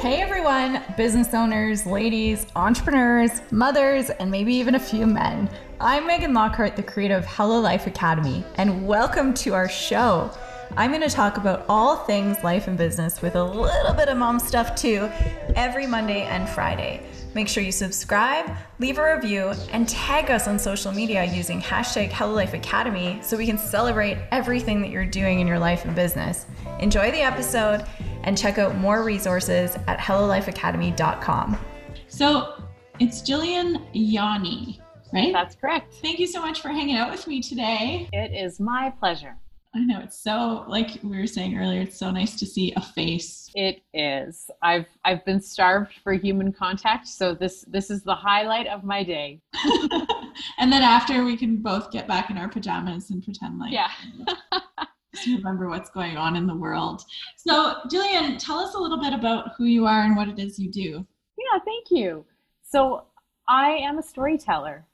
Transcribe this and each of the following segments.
Hey everyone, business owners, ladies, entrepreneurs, mothers, and maybe even a few men. I'm Megan Lockhart, the creator of Hello Life Academy, and welcome to our show. I'm going to talk about all things life and business with a little bit of mom stuff too every Monday and Friday. Make sure you subscribe, leave a review, and tag us on social media using hashtag Hello Life Academy so we can celebrate everything that you're doing in your life and business. Enjoy the episode and check out more resources at HelloLifeAcademy.com. So it's Jillian Yanni, right? That's correct. Thank you so much for hanging out with me today. It is my pleasure. I know it's so like we were saying earlier, it's so nice to see a face. It is. I've I've been starved for human contact, so this this is the highlight of my day. and then after we can both get back in our pajamas and pretend like Yeah. To remember what's going on in the world. So, Jillian, tell us a little bit about who you are and what it is you do. Yeah, thank you. So, I am a storyteller.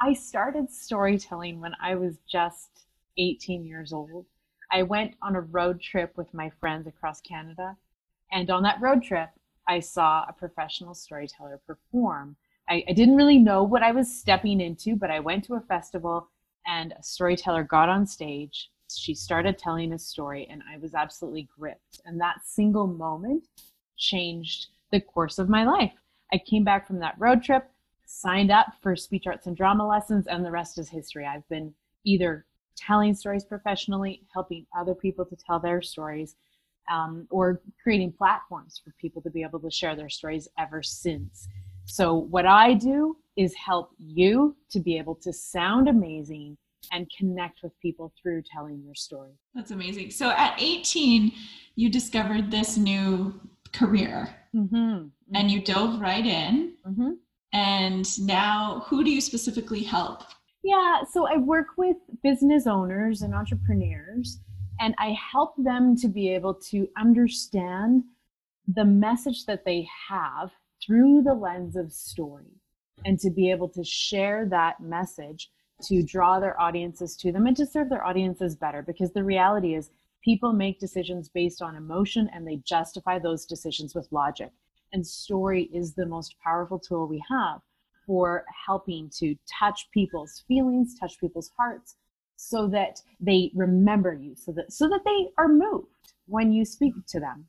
I started storytelling when I was just 18 years old. I went on a road trip with my friends across Canada. And on that road trip, I saw a professional storyteller perform. I, I didn't really know what I was stepping into, but I went to a festival and a storyteller got on stage. She started telling a story, and I was absolutely gripped. And that single moment changed the course of my life. I came back from that road trip, signed up for speech arts and drama lessons, and the rest is history. I've been either telling stories professionally, helping other people to tell their stories, um, or creating platforms for people to be able to share their stories ever since. So, what I do is help you to be able to sound amazing and connect with people through telling your story. That's amazing. So, at 18, you discovered this new career Mm-hmm. and you dove right in. Mm-hmm. And now, who do you specifically help? Yeah, so I work with business owners and entrepreneurs, and I help them to be able to understand the message that they have through the lens of story and to be able to share that message to draw their audiences to them and to serve their audiences better. Because the reality is, people make decisions based on emotion and they justify those decisions with logic. And story is the most powerful tool we have for helping to touch people's feelings, touch people's hearts, so that they remember you, so that so that they are moved when you speak to them.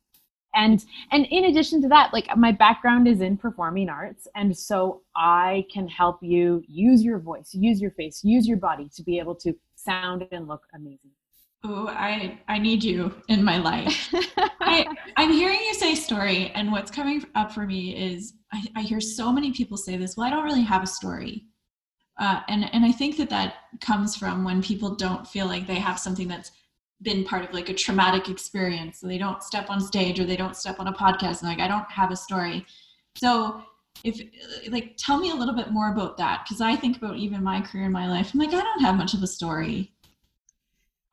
And and in addition to that, like my background is in performing arts, and so I can help you use your voice, use your face, use your body to be able to sound and look amazing. Oh, I I need you in my life. I I'm hearing you say story, and what's coming up for me is I, I hear so many people say this. Well, I don't really have a story, uh, and and I think that that comes from when people don't feel like they have something that's been part of like a traumatic experience. So they don't step on stage or they don't step on a podcast and like I don't have a story. So if like tell me a little bit more about that because I think about even my career in my life. I'm like I don't have much of a story.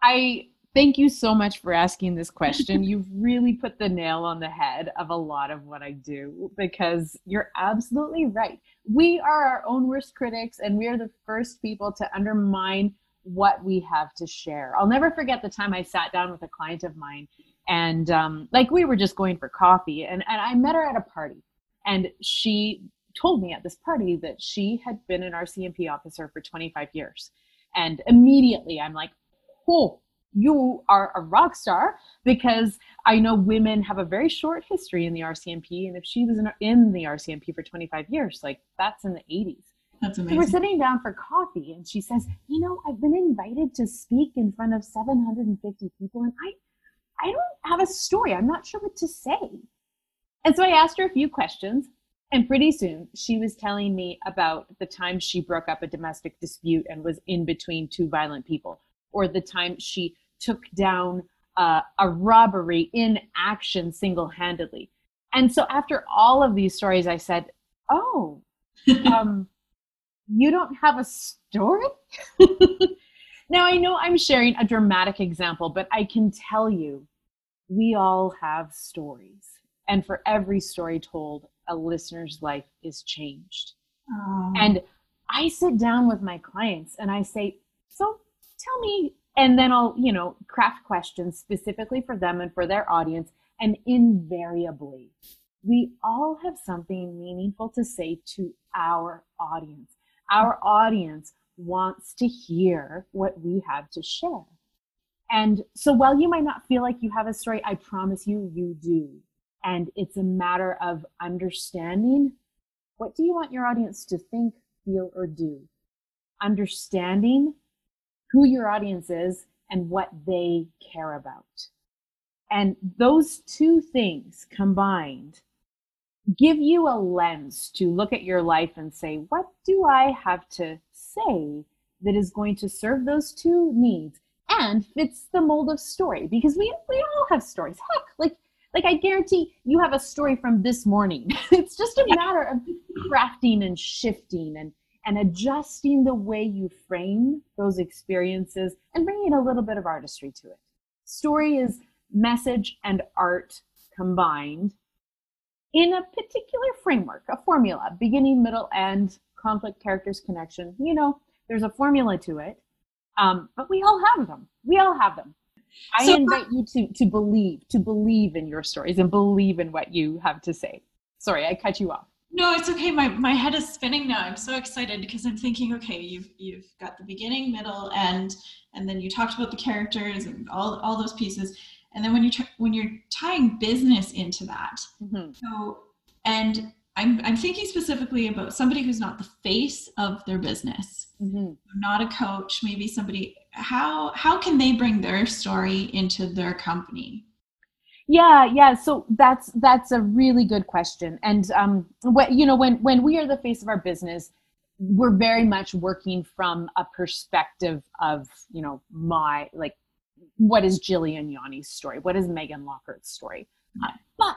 I thank you so much for asking this question. You've really put the nail on the head of a lot of what I do because you're absolutely right. We are our own worst critics and we are the first people to undermine what we have to share. I'll never forget the time I sat down with a client of mine and um, like we were just going for coffee and, and I met her at a party and she told me at this party that she had been an RCMP officer for 25 years. And immediately I'm like, oh, you are a rock star because I know women have a very short history in the RCMP. And if she was in, in the RCMP for 25 years, like that's in the 80s. That's So we're sitting down for coffee and she says, you know, I've been invited to speak in front of 750 people and I, I don't have a story. I'm not sure what to say. And so I asked her a few questions and pretty soon she was telling me about the time she broke up a domestic dispute and was in between two violent people or the time she took down uh, a robbery in action single-handedly. And so after all of these stories, I said, "Oh, um, you don't have a story?" now I know I'm sharing a dramatic example, but I can tell you, we all have stories, and for every story told, a listener's life is changed. Um, And I sit down with my clients and I say, so tell me, and then I'll, you know, craft questions specifically for them and for their audience. And invariably, we all have something meaningful to say to our audience. Our audience wants to hear what we have to share. And so while you might not feel like you have a story, I promise you, you do. And it's a matter of understanding what do you want your audience to think, feel, or do? Understanding who your audience is and what they care about. And those two things combined give you a lens to look at your life and say, what do I have to say that is going to serve those two needs and fits the mold of story? Because we, we all have stories. Heck, like, like I guarantee you have a story from this morning. it's just a matter of crafting and shifting and, and adjusting the way you frame those experiences and bringing a little bit of artistry to it. Story is message and art combined in a particular framework, a formula, beginning, middle, end, conflict, characters, connection. You know, there's a formula to it. Um, but we all have them. We all have them. I so, invite you to to believe, to believe in your stories and believe in what you have to say. Sorry, I cut you off. No, it's okay. My my head is spinning now. I'm so excited because I'm thinking, okay, you've you've got the beginning, middle, end, and then you talked about the characters and all all those pieces and then when you when you're tying business into that mm-hmm. so and I'm, I'm thinking specifically about somebody who's not the face of their business mm-hmm. not a coach maybe somebody how how can they bring their story into their company yeah yeah so that's that's a really good question and um what you know when when we are the face of our business we're very much working from a perspective of you know my like what is Jillian Yanni's story? What is Megan Lockhart's story? Uh, but,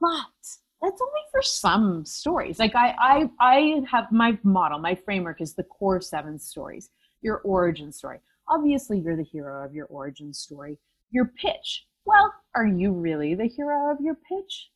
but that's only for some stories. Like I, I, I have my model, my framework is the core seven stories. Your origin story. Obviously, you're the hero of your origin story. Your pitch. Well, are you really the hero of your pitch?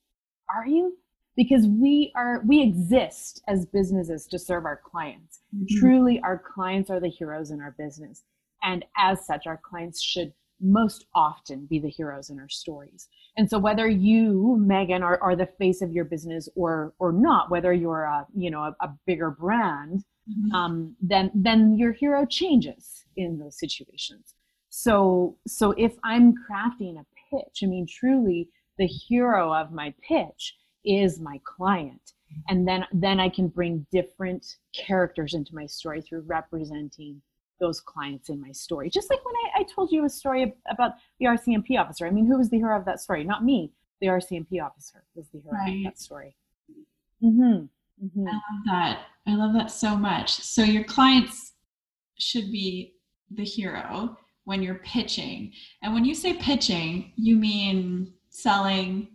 Are you? Because we are, we exist as businesses to serve our clients. Mm-hmm. Truly, our clients are the heroes in our business. And as such, our clients should most often be the heroes in our stories. And so whether you, Megan, are, are the face of your business or or not, whether you're a you know a, a bigger brand, mm-hmm. um, then then your hero changes in those situations. So so if I'm crafting a pitch, I mean truly the hero of my pitch is my client. And then then I can bring different characters into my story through representing those clients in my story. Just like when I, I told you a story about the RCMP officer. I mean, who was the hero of that story? Not me. The RCMP officer was the hero right. of that story. Mm-hmm. Mm-hmm. I love that. I love that so much. So your clients should be the hero when you're pitching. And when you say pitching, you mean selling,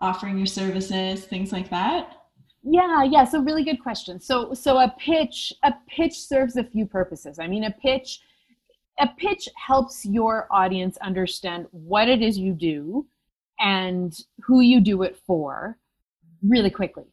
offering your services, things like that? Yeah, yeah. So really good question. So so a pitch a pitch serves a few purposes. I mean, a pitch a pitch helps your audience understand what it is you do and who you do it for really quickly.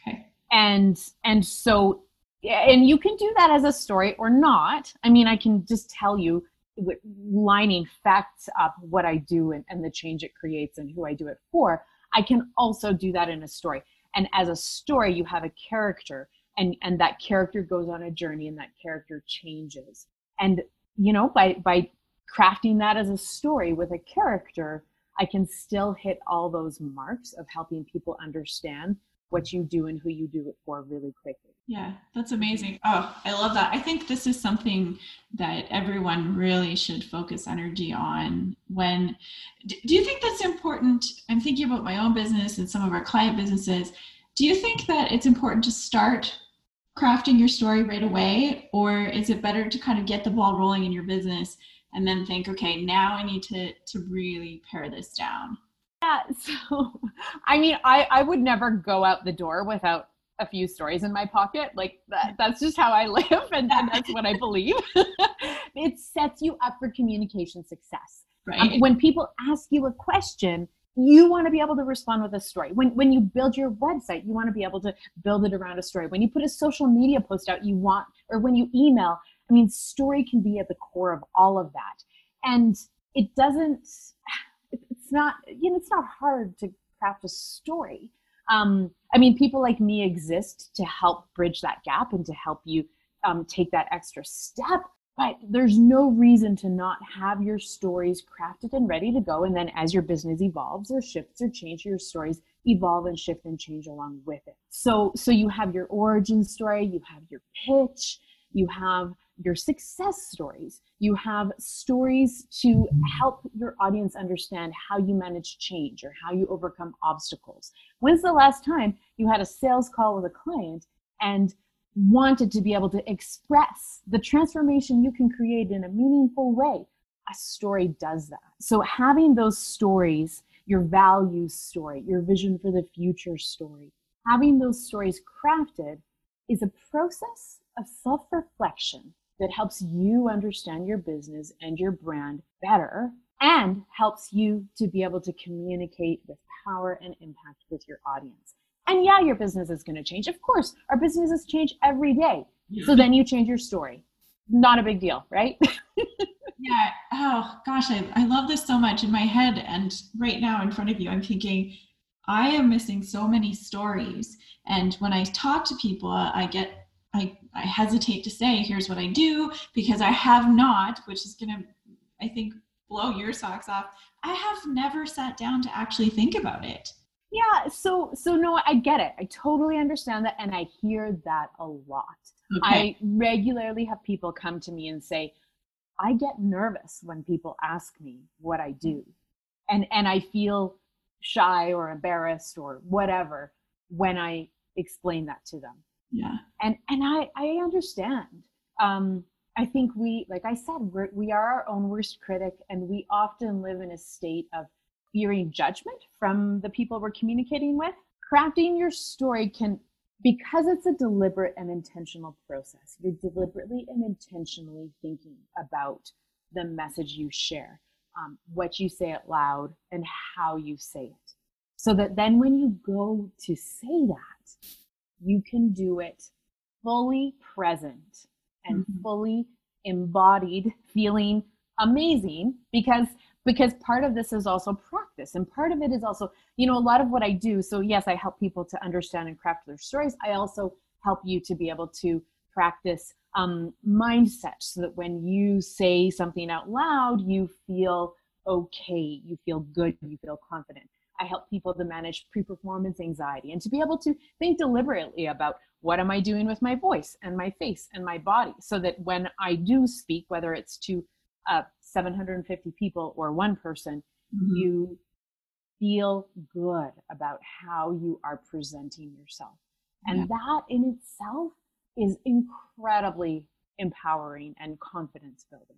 Okay. And and so and you can do that as a story or not. I mean, I can just tell you with lining facts up what I do and, and the change it creates and who I do it for. I can also do that in a story and as a story you have a character and and that character goes on a journey and that character changes. And you know by by crafting that as a story with a character i can still hit all those marks of helping people understand what you do and who you do it for really quickly. Yeah that's amazing. Oh i love that. I think this is something that everyone really should focus energy on when do you think that's important? I'm thinking about my own business and some of our client businesses. Do you think that it's important to start crafting your story right away or is it better to kind of get the ball rolling in your business and then think okay now i need to to really pare this down yeah so i mean i i would never go out the door without a few stories in my pocket. Like that, that's just how I live and, and that's what I believe. it sets you up for communication success. Right. Um, when people ask you a question, you want to be able to respond with a story. When when you build your website, you want to be able to build it around a story. When you put a social media post out, you want or when you email, I mean story can be at the core of all of that. And it doesn't it's not you know it's not hard to craft a story. Um, I mean, people like me exist to help bridge that gap and to help you um, take that extra step. But there's no reason to not have your stories crafted and ready to go. And then as your business evolves or shifts or changes, your stories evolve and shift and change along with it. So, so you have your origin story, you have your pitch, you have your success stories. You have stories to help your audience understand how you manage change or how you overcome obstacles. When's the last time you had a sales call with a client and wanted to be able to express the transformation you can create in a meaningful way? A story does that. So having those stories, your values story, your vision for the future story, having those stories crafted is a process of self reflection that helps you understand your business and your brand better and helps you to be able to communicate with power and impact with your audience. And yeah, your business is going to change. Of course, our businesses change every day. So then you change your story. Not a big deal, right? yeah. Oh, gosh, I, I love this so much in my head. And right now in front of you, I'm thinking, I am missing so many stories. And when I talk to people, I get I, I hesitate to say, here's what I do, because I have not, which is going to, I think, blow your socks off. I have never sat down to actually think about it. Yeah, so so no, I get it. I totally understand that and I hear that a lot. Okay. I regularly have people come to me and say, I get nervous when people ask me what I do. And and I feel shy or embarrassed or whatever when I explain that to them yeah. And and i i understand. Um i think we like i said we're, we are our own worst critic and we often live in a state of fearing judgment from the people we're communicating with. Crafting your story can because it's a deliberate and intentional process you're deliberately and intentionally thinking about the message you share um, what you say out loud and how you say it. So that then when you go to say that you can do it fully present and mm-hmm. fully embodied feeling amazing because because part of this is also practice and part of it is also you know a lot of what i do so yes i help people to understand and craft their stories i also help you to be able to practice um, mindset so that when you say something out loud you feel okay you feel good you feel confident I help people to manage pre performance anxiety and to be able to think deliberately about what am I doing with my voice and my face and my body so that when I do speak, whether it's to uh, 750 people or one person, mm-hmm. you feel good about how you are presenting yourself. And yeah. that in itself is incredibly empowering and confidence building.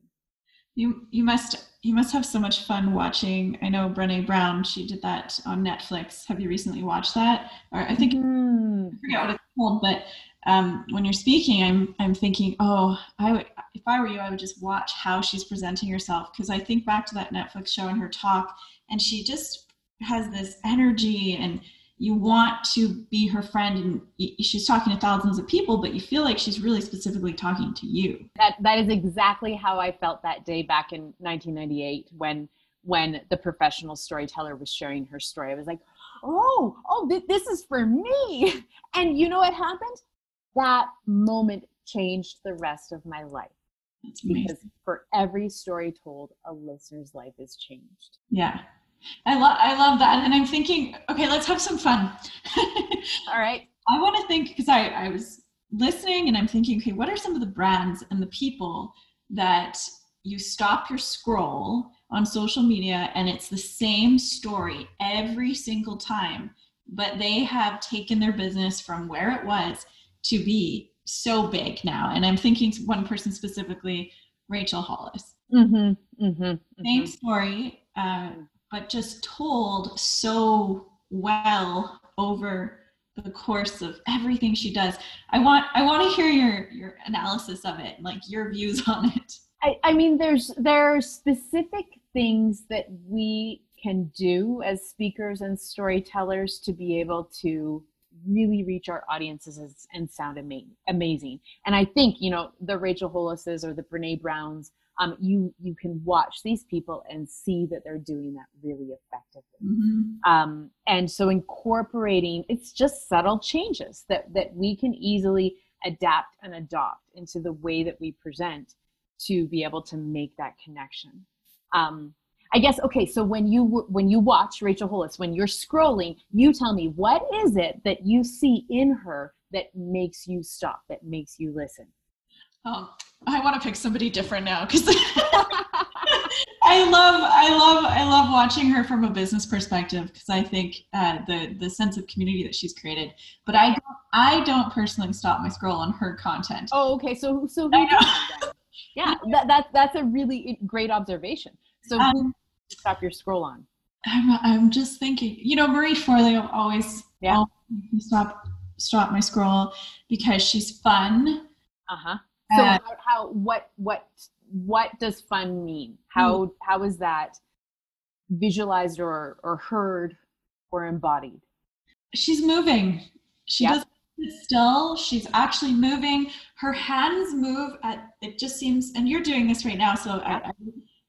You you must you must have so much fun watching. I know Brene Brown. She did that on Netflix. Have you recently watched that? Or I think mm. I forget what it's called. But um, when you're speaking, I'm I'm thinking, oh, I would if I were you, I would just watch how she's presenting herself because I think back to that Netflix show and her talk, and she just has this energy and you want to be her friend and she's talking to thousands of people but you feel like she's really specifically talking to you. That that is exactly how i felt that day back in 1998 when when the professional storyteller was sharing her story. I was like oh oh th- this is for me. And you know what happened? That moment changed the rest of my life. Because for every story told a listener's life is changed. Yeah I love I love that. And I'm thinking, okay, let's have some fun. All right. I want to think because I, I was listening and I'm thinking, okay, what are some of the brands and the people that you stop your scroll on social media and it's the same story every single time, but they have taken their business from where it was to be so big now. And I'm thinking one person specifically, Rachel Hollis. Mm-hmm, mm-hmm, mm-hmm. Same story, uh, but just told so well over the course of everything she does. I want I want to hear your your analysis of it, like your views on it. I, I mean there's there are specific things that we can do as speakers and storytellers to be able to really reach our audiences and sound amazing. And I think, you know, the Rachel Hollises or the Brene Browns, um, you you can watch these people and see that they're doing that really effectively. Mm-hmm. Um, and so incorporating it's just subtle changes that that we can easily adapt and adopt into the way that we present to be able to make that connection. Um, I guess okay. So when you when you watch Rachel Hollis, when you're scrolling, you tell me what is it that you see in her that makes you stop, that makes you listen. Oh, I want to pick somebody different now because I love, I love, I love watching her from a business perspective because I think uh, the the sense of community that she's created. But I don't, I don't personally stop my scroll on her content. Oh, okay. So so who yeah, that, that that's a really great observation. So um, stop your scroll on. I'm I'm just thinking. You know, Marie Forleo always yeah stop stop my scroll because she's fun. Uh-huh. So uh, how, how, what what what does fun mean? How hmm. how is that visualized or or heard or embodied? She's moving. She yep. doesn't sit still. She's actually moving. Her hands move at it just seems and you're doing this right now so I, I,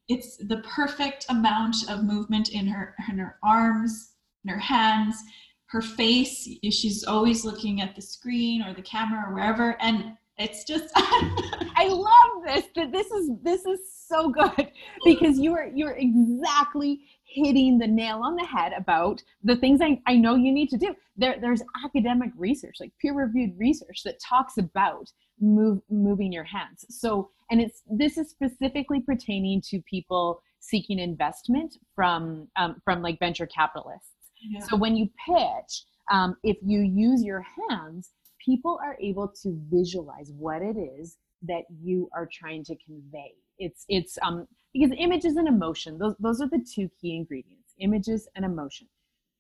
it's the perfect amount of movement in her in her arms, in her hands her face she's always looking at the screen or the camera or wherever and it's just i love this that this is this is so good because you are you're exactly hitting the nail on the head about the things I, I know you need to do. There there's academic research like peer reviewed research that talks about move moving your hands. So and it's this is specifically pertaining to people seeking investment from um, from like venture capitalists. Yeah. So when you pitch, um, if you use your hands, people are able to visualize what it is that you are trying to convey. It's it's um because images and emotion those those are the two key ingredients: images and emotion.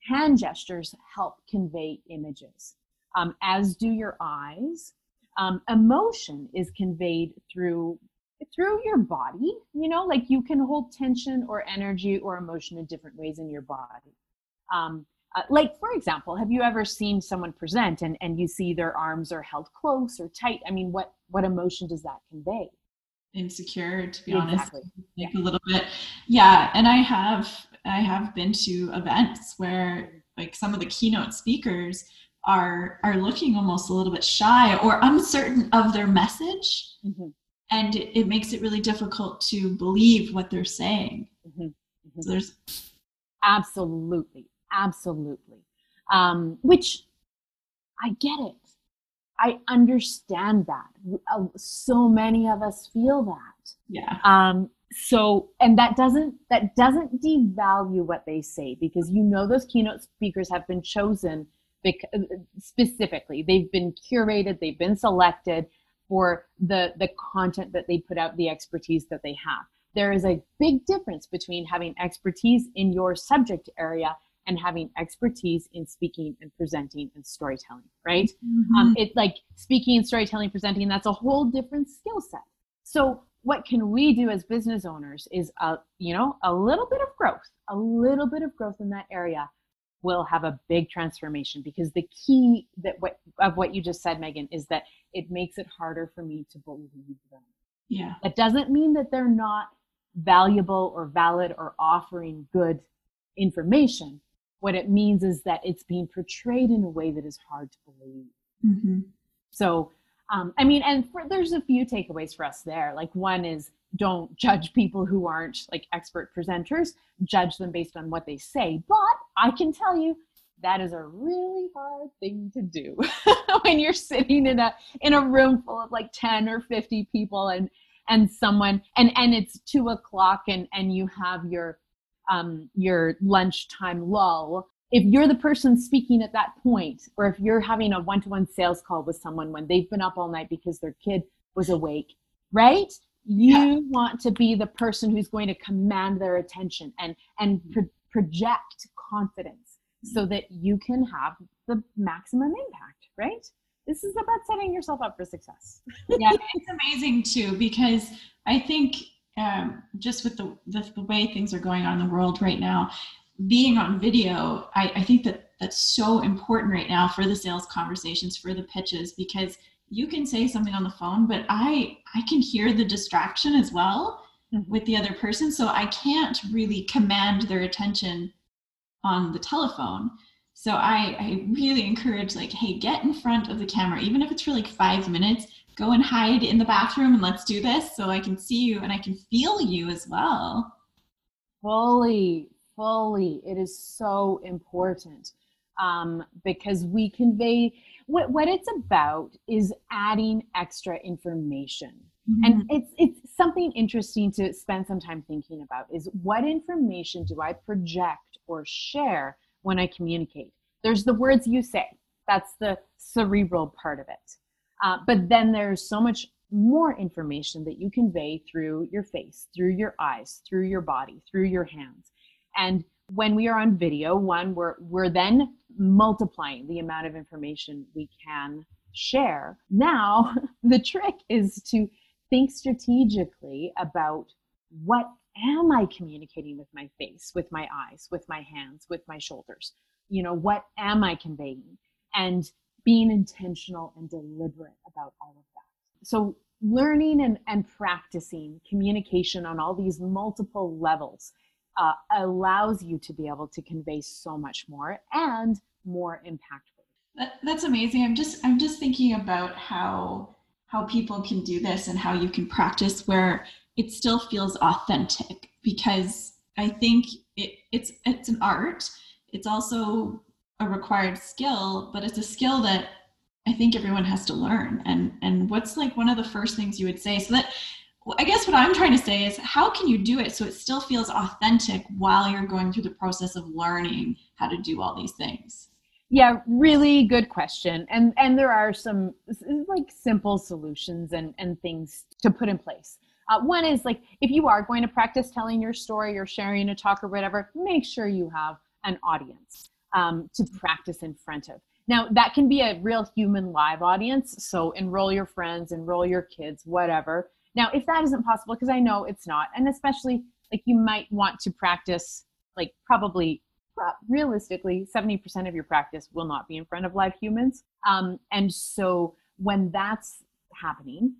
Hand gestures help convey images, um, as do your eyes. Um, emotion is conveyed through through your body. You know, like you can hold tension or energy or emotion in different ways in your body. Um, uh, like, for example, have you ever seen someone present and, and you see their arms are held close or tight? I mean, what, what emotion does that convey? Insecure, to be exactly. honest, like yeah. a little bit. Yeah. And I have, I have been to events where like some of the keynote speakers are, are looking almost a little bit shy or uncertain of their message. Mm-hmm. And it, it, makes it really difficult to believe what they're saying. Mm-hmm. Mm-hmm. So there's absolutely absolutely. Um, which i get it. I understand that. Uh, so many of us feel that. Yeah. Um, so and that doesn't that doesn't devalue what they say because you know those keynote speakers have been chosen uh, specifically. They've been curated they've been selected for the the content that they put out the expertise that they have. There is a big difference between having expertise in your subject area and having expertise in speaking and presenting and storytelling, right? Mm-hmm. Um, it like speaking, and storytelling, presenting, that's a whole different skill set. So what can we do as business owners is a, you know, a little bit of growth, a little bit of growth in that area will have a big transformation because the key that what of what you just said, Megan, is that it makes it harder for me to believe them. Yeah. That doesn't mean that they're not valuable or valid or offering good information what it means is that it's being portrayed in a way that is hard to believe. Mm-hmm. So, um, I mean, and for, there's a few takeaways for us there. Like one is don't judge people who aren't like expert presenters. Judge them based on what they say. But I can tell you that is a really hard thing to do when you're sitting in a in a room full of like 10 or 50 people and and someone and and it's two o'clock and and you have your um, your lunchtime lull if you're the person speaking at that point or if you're having a one-to-one sales call with someone when they've been up all night because their kid was awake right? You yeah. want to be the person who's going to command their attention and and pro- project confidence so that you can have the maximum impact right? This is about setting yourself up for success. Yeah it's amazing too because i think um, just with the, the, the way things are going on in the world right now, being on video, I, I think that that's so important right now for the sales conversations, for the pitches, because you can say something on the phone, but I I can hear the distraction as well. mm-hmm. with the other person. So I can't really command their attention on the telephone. So I, I really encourage like, hey, get in front of the camera, even if it's for like five minutes, go and hide in the bathroom and let's do this so I can see you and I can feel you as well. Fully, fully. It is so important um, because we convey what, what it's about is adding extra information. Mm-hmm. And it's it's something interesting to spend some time thinking about is what information do I project or share when I communicate? There's the words you say. That's the cerebral part of it. Uh, but then there's so much more information that you convey through your face, through your eyes, through your body, through your hands. And when we are on video, one, we're, we're then multiplying the amount of information we can share. Now, the trick is to think strategically about what am I communicating with my face, with my eyes, with my hands, with my shoulders? You know, what am I conveying? And being intentional and deliberate about all of that. So, learning and, and practicing communication on all these multiple levels uh, allows you to be able to convey so much more and more impactful. That, that's amazing. I'm just I'm just thinking about how how people can do this and how you can practice where it still feels authentic because I think it, it's it's an art. It's also a required skill, but it's a skill that I think everyone has to learn. And and what's like one of the first things you would say so that I guess what I'm trying to say is how can you do it so it still feels authentic while you're going through the process of learning how to do all these things? Yeah, really good question. And and there are some like simple solutions and and things to put in place. Uh, one is like if you are going to practice telling your story or sharing a talk or whatever, make sure you have an audience um, to practice in front of. Now, that can be a real human live audience. So enroll your friends, enroll your kids, whatever. Now, if that isn't possible, because I know it's not, and especially like you might want to practice, like probably realistically, 70% of your practice will not be in front of live humans. Um, and so when that's happening,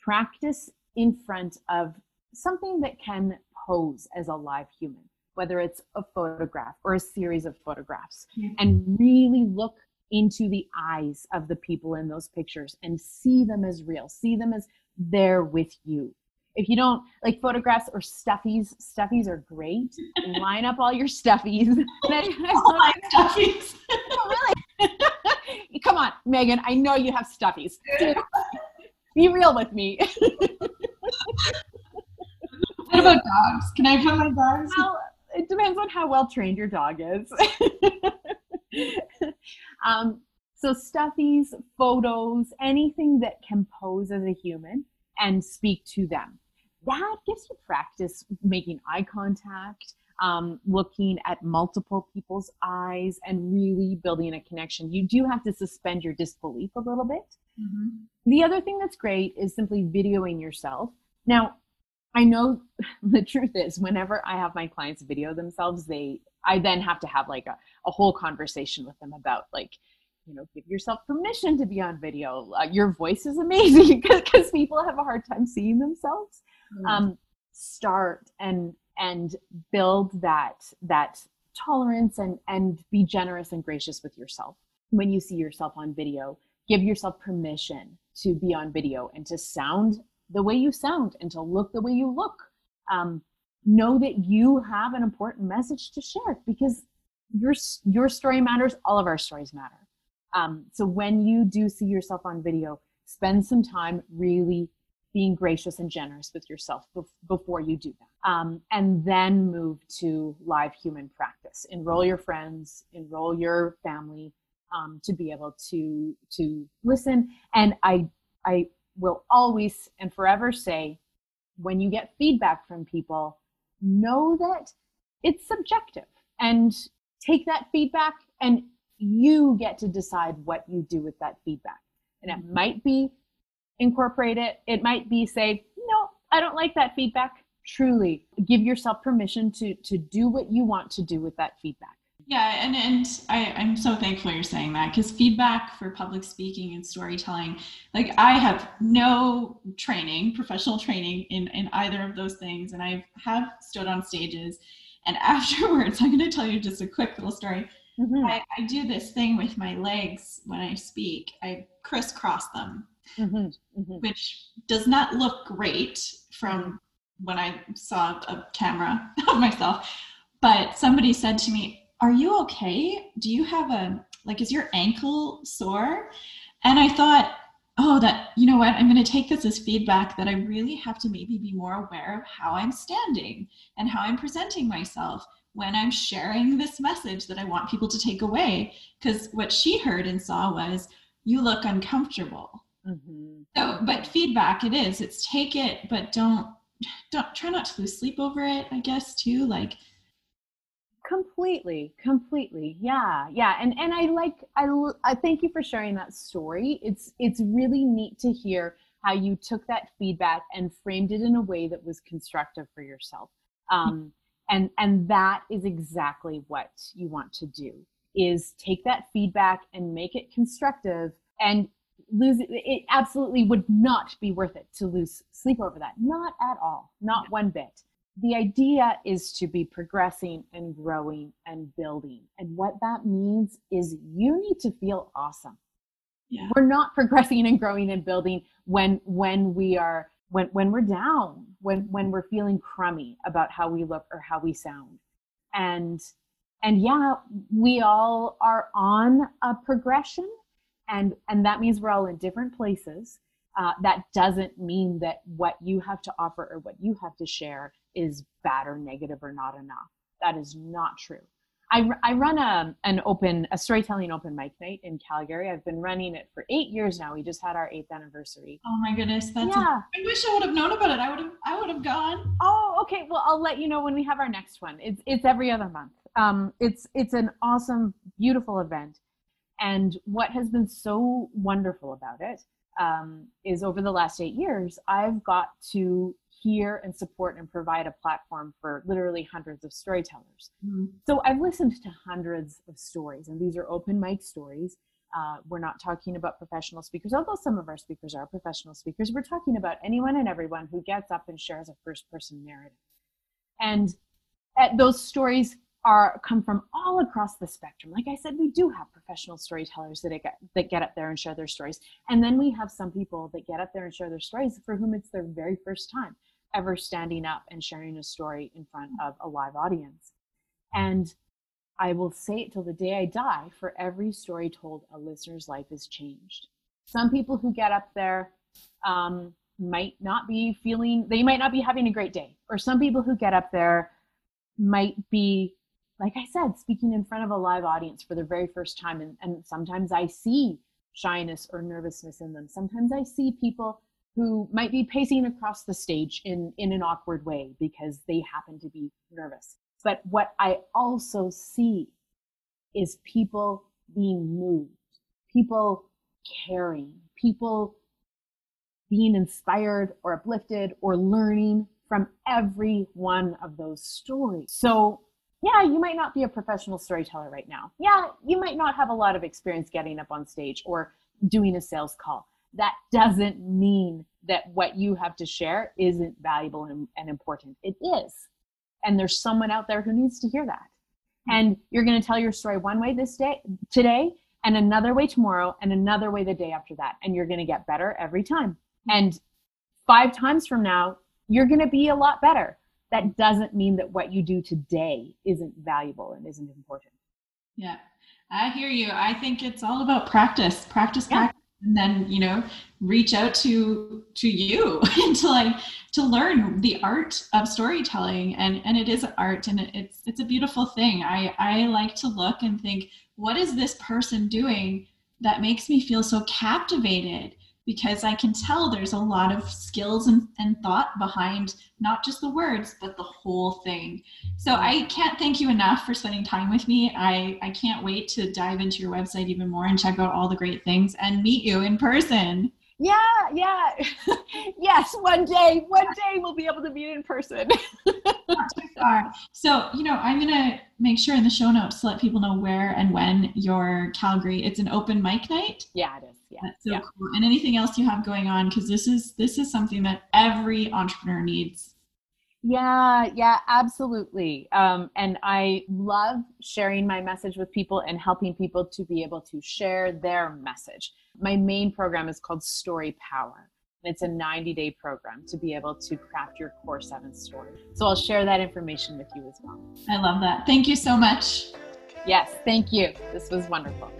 practice in front of something that can pose as a live human, whether it's a photograph or a series of photographs, mm-hmm. and really look into the eyes of the people in those pictures and see them as real, see them as there with you. If you don't like photographs or stuffies, stuffies are great. Line up all your stuffies. all my stuffies. oh, really? Come on, Megan. I know you have stuffies. Be real with me. what about dogs? Can I put my dogs? Well, it depends on how well trained your dog is. um, so stuffies, photos, anything that can pose as a human and speak to them. That gives you practice making eye contact, um, looking at multiple people's eyes, and really building a connection. You do have to suspend your disbelief a little bit. Mm-hmm. The other thing that's great is simply videoing yourself. Now, I know the truth is whenever I have my clients video themselves, they I then have to have like a, a whole conversation with them about like, you know, give yourself permission to be on video. Uh, your voice is amazing because people have a hard time seeing themselves. Mm. Um, start and and build that that tolerance and and be generous and gracious with yourself when you see yourself on video. Give yourself permission to be on video and to sound the way you sound and to look the way you look. Um, know that you have an important message to share because your your story matters. All of our stories matter. Um, so when you do see yourself on video, spend some time really being gracious and generous with yourself before you do that. Um, and then move to live human practice. Enroll your friends, enroll your family um, to be able to to listen. And I I will always and forever say when you get feedback from people, know that it's subjective and take that feedback and you get to decide what you do with that feedback. And it mm-hmm. might be incorporate it, it might be say, no, I don't like that feedback. Truly give yourself permission to, to do what you want to do with that feedback. Yeah, and and I, I'm so thankful you're saying that because feedback for public speaking and storytelling, like I have no training, professional training in in either of those things, and I have stood on stages, and afterwards, I'm going to tell you just a quick little story. Mm-hmm. I, I, do this thing with my legs when I speak. I crisscross them, mm-hmm. Mm-hmm. which does not look great from when I saw a camera of myself. But somebody said to me, are you okay? Do you have a, like, is your ankle sore? And I thought, oh, that, you know what, I'm going to take this as feedback that I really have to maybe be more aware of how I'm standing and how I'm presenting myself when I'm sharing this message that I want people to take away. Because what she heard and saw was, you look uncomfortable. Mm-hmm. So, but feedback it is. It's take it, but don't don't try not to lose sleep over it. I guess too. Like completely completely yeah yeah and and i like i i thank you for sharing that story. It's it's really neat to hear how you took that feedback and framed it in a way that was constructive for yourself. Um and and that is exactly what you want to do is take that feedback and make it constructive and lose it, it absolutely would not be worth it to lose sleep over that not at all not one bit the idea is to be progressing and growing and building. And what that means is you need to feel awesome. Yeah. We're not progressing and growing and building when when we are when when we're down, when when we're feeling crummy about how we look or how we sound. And and yeah, we all are on a progression and and that means we're all in different places. Uh, that doesn't mean that what you have to offer or what you have to share is bad or negative or not enough. That is not true. I, I run a, an open, a storytelling open mic night in Calgary. I've been running it for eight years now. We just had our eighth anniversary. Oh my goodness. That's yeah. A, I wish I would have known about it. I would have, I would have gone. Oh, okay. Well, I'll let you know when we have our next one. It's, it's every other month. Um, it's, it's an awesome, beautiful event. And what has been so wonderful about it um, is over the last eight years, I've got to hear and support and provide a platform for literally hundreds of storytellers. Mm-hmm. So I've listened to hundreds of stories, and these are open mic stories. Uh, we're not talking about professional speakers, although some of our speakers are professional speakers. We're talking about anyone and everyone who gets up and shares a first person narrative. And those stories are come from all across the spectrum. Like I said, we do have professional storytellers that get that get up there and share their stories, and then we have some people that get up there and share their stories for whom it's their very first time ever standing up and sharing a story in front of a live audience. And I will say it till the day I die for every story told, a listener's life is changed. Some people who get up there um, might not be feeling, they might not be having a great day. Or some people who get up there might be like I said, speaking in front of a live audience for the very first time. And, and sometimes I see shyness or nervousness in them. Sometimes I see people who might be pacing across the stage in, in an awkward way because they happen to be nervous. But what I also see is people being moved, people caring, people being inspired or uplifted or learning from every one of those stories. So yeah, you might not be a professional storyteller right now. Yeah, you might not have a lot of experience getting up on stage or doing a sales call. That doesn't mean that what you have to share isn't valuable and, and important. It is. And there's someone out there who needs to hear that. And you're going to tell your story one way this day, today, and another way tomorrow, and another way the day after that. And you're going to get better every time. And five times from now, you're going to be a lot better that doesn't mean that what you do today isn't valuable and isn't important. Yeah, I hear you. I think it's all about practice, practice, yeah. practice, and then you know, reach out to to you to like to learn the art of storytelling. And and it is art, and it's it's a beautiful thing. I I like to look and think, what is this person doing that makes me feel so captivated? Because I can tell there's a lot of skills and, and thought behind not just the words, but the whole thing. So I can't thank you enough for spending time with me. I, I can't wait to dive into your website even more and check out all the great things and meet you in person. Yeah, yeah. yes, one day, one day we'll be able to meet in person. not too far. So, you know, I'm going to make sure in the show notes to let people know where and when your Calgary. It's an open mic night. Yeah, it is. Yeah. That's so yeah. cool. And anything else you have going on? Because this is this is something that every entrepreneur needs. Yeah, yeah, absolutely. Um, and I love sharing my message with people and helping people to be able to share their message. My main program is called Story Power. And it's a 90 day program to be able to craft your core seven story. So I'll share that information with you as well. I love that. Thank you so much. Yes, thank you. This was wonderful.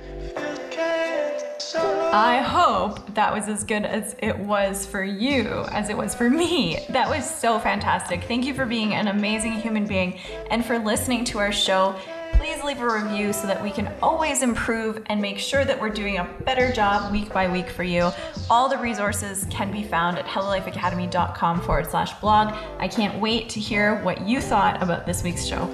I hope that was as good as it was for you as it was for me. That was so fantastic. Thank you for being an amazing human being and for listening to our show. Please leave a review so that we can always improve and make sure that we're doing a better job week by week for you. All the resources can be found at hellolifeacademy.com forward slash blog. I can't wait to hear what you thought about this week's show.